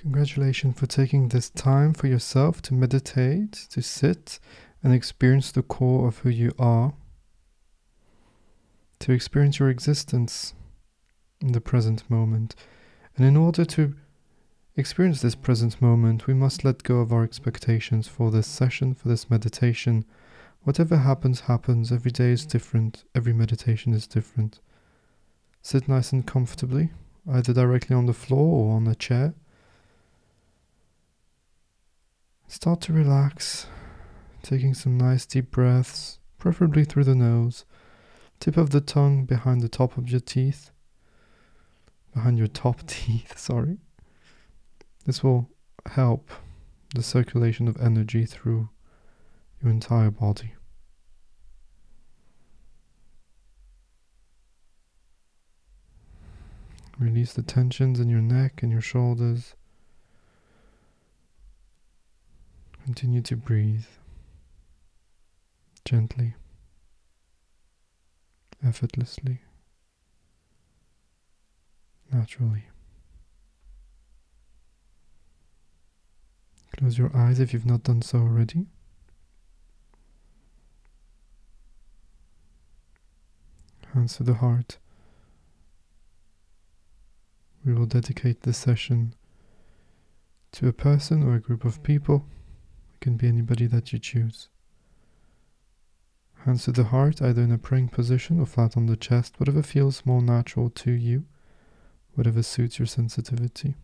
Congratulations for taking this time for yourself to meditate, to sit and experience the core of who you are, to experience your existence in the present moment. And in order to experience this present moment, we must let go of our expectations for this session, for this meditation. Whatever happens, happens. Every day is different, every meditation is different. Sit nice and comfortably, either directly on the floor or on a chair. Start to relax, taking some nice deep breaths, preferably through the nose, tip of the tongue behind the top of your teeth, behind your top teeth, sorry. This will help the circulation of energy through your entire body. Release the tensions in your neck and your shoulders. Continue to breathe gently, effortlessly, naturally. Close your eyes if you've not done so already. Hands to the heart. We will dedicate this session to a person or a group of people can be anybody that you choose. Hands to the heart, either in a praying position or flat on the chest, whatever feels more natural to you, whatever suits your sensitivity.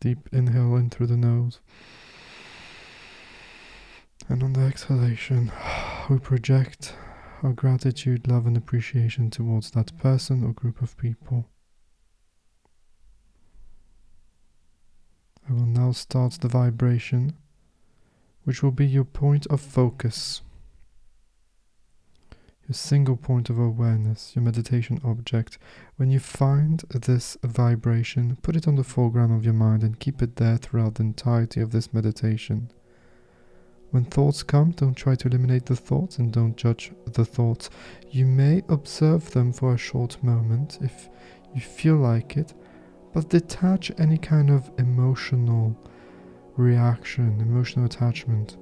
Deep inhale in through the nose. And on the exhalation, we project our gratitude, love, and appreciation towards that person or group of people. I will now start the vibration, which will be your point of focus, your single point of awareness, your meditation object. When you find this vibration, put it on the foreground of your mind and keep it there throughout the entirety of this meditation. When thoughts come, don't try to eliminate the thoughts and don't judge the thoughts. You may observe them for a short moment if you feel like it, but detach any kind of emotional reaction, emotional attachment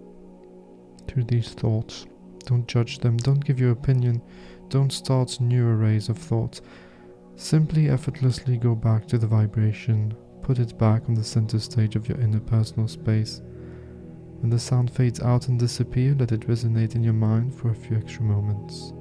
to these thoughts. Don't judge them, don't give your opinion, don't start new arrays of thoughts. Simply effortlessly go back to the vibration, put it back on the center stage of your inner personal space. When the sound fades out and disappears, let it resonate in your mind for a few extra moments.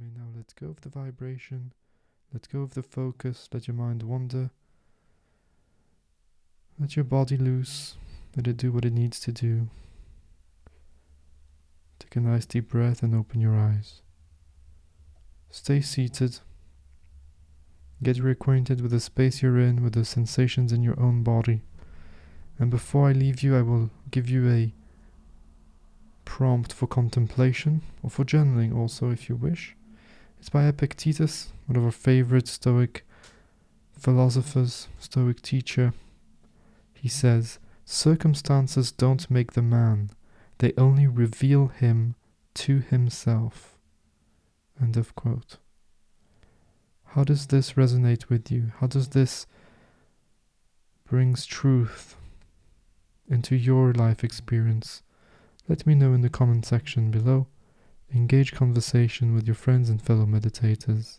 Now let go of the vibration, let go of the focus, let your mind wander. Let your body loose, let it do what it needs to do. Take a nice deep breath and open your eyes. Stay seated. Get reacquainted with the space you're in, with the sensations in your own body. And before I leave you, I will give you a prompt for contemplation, or for journaling also, if you wish. It's by Epictetus, one of our favorite Stoic philosophers, Stoic teacher. He says, Circumstances don't make the man, they only reveal him to himself. End of quote. How does this resonate with you? How does this brings truth into your life experience? Let me know in the comment section below. Engage conversation with your friends and fellow meditators.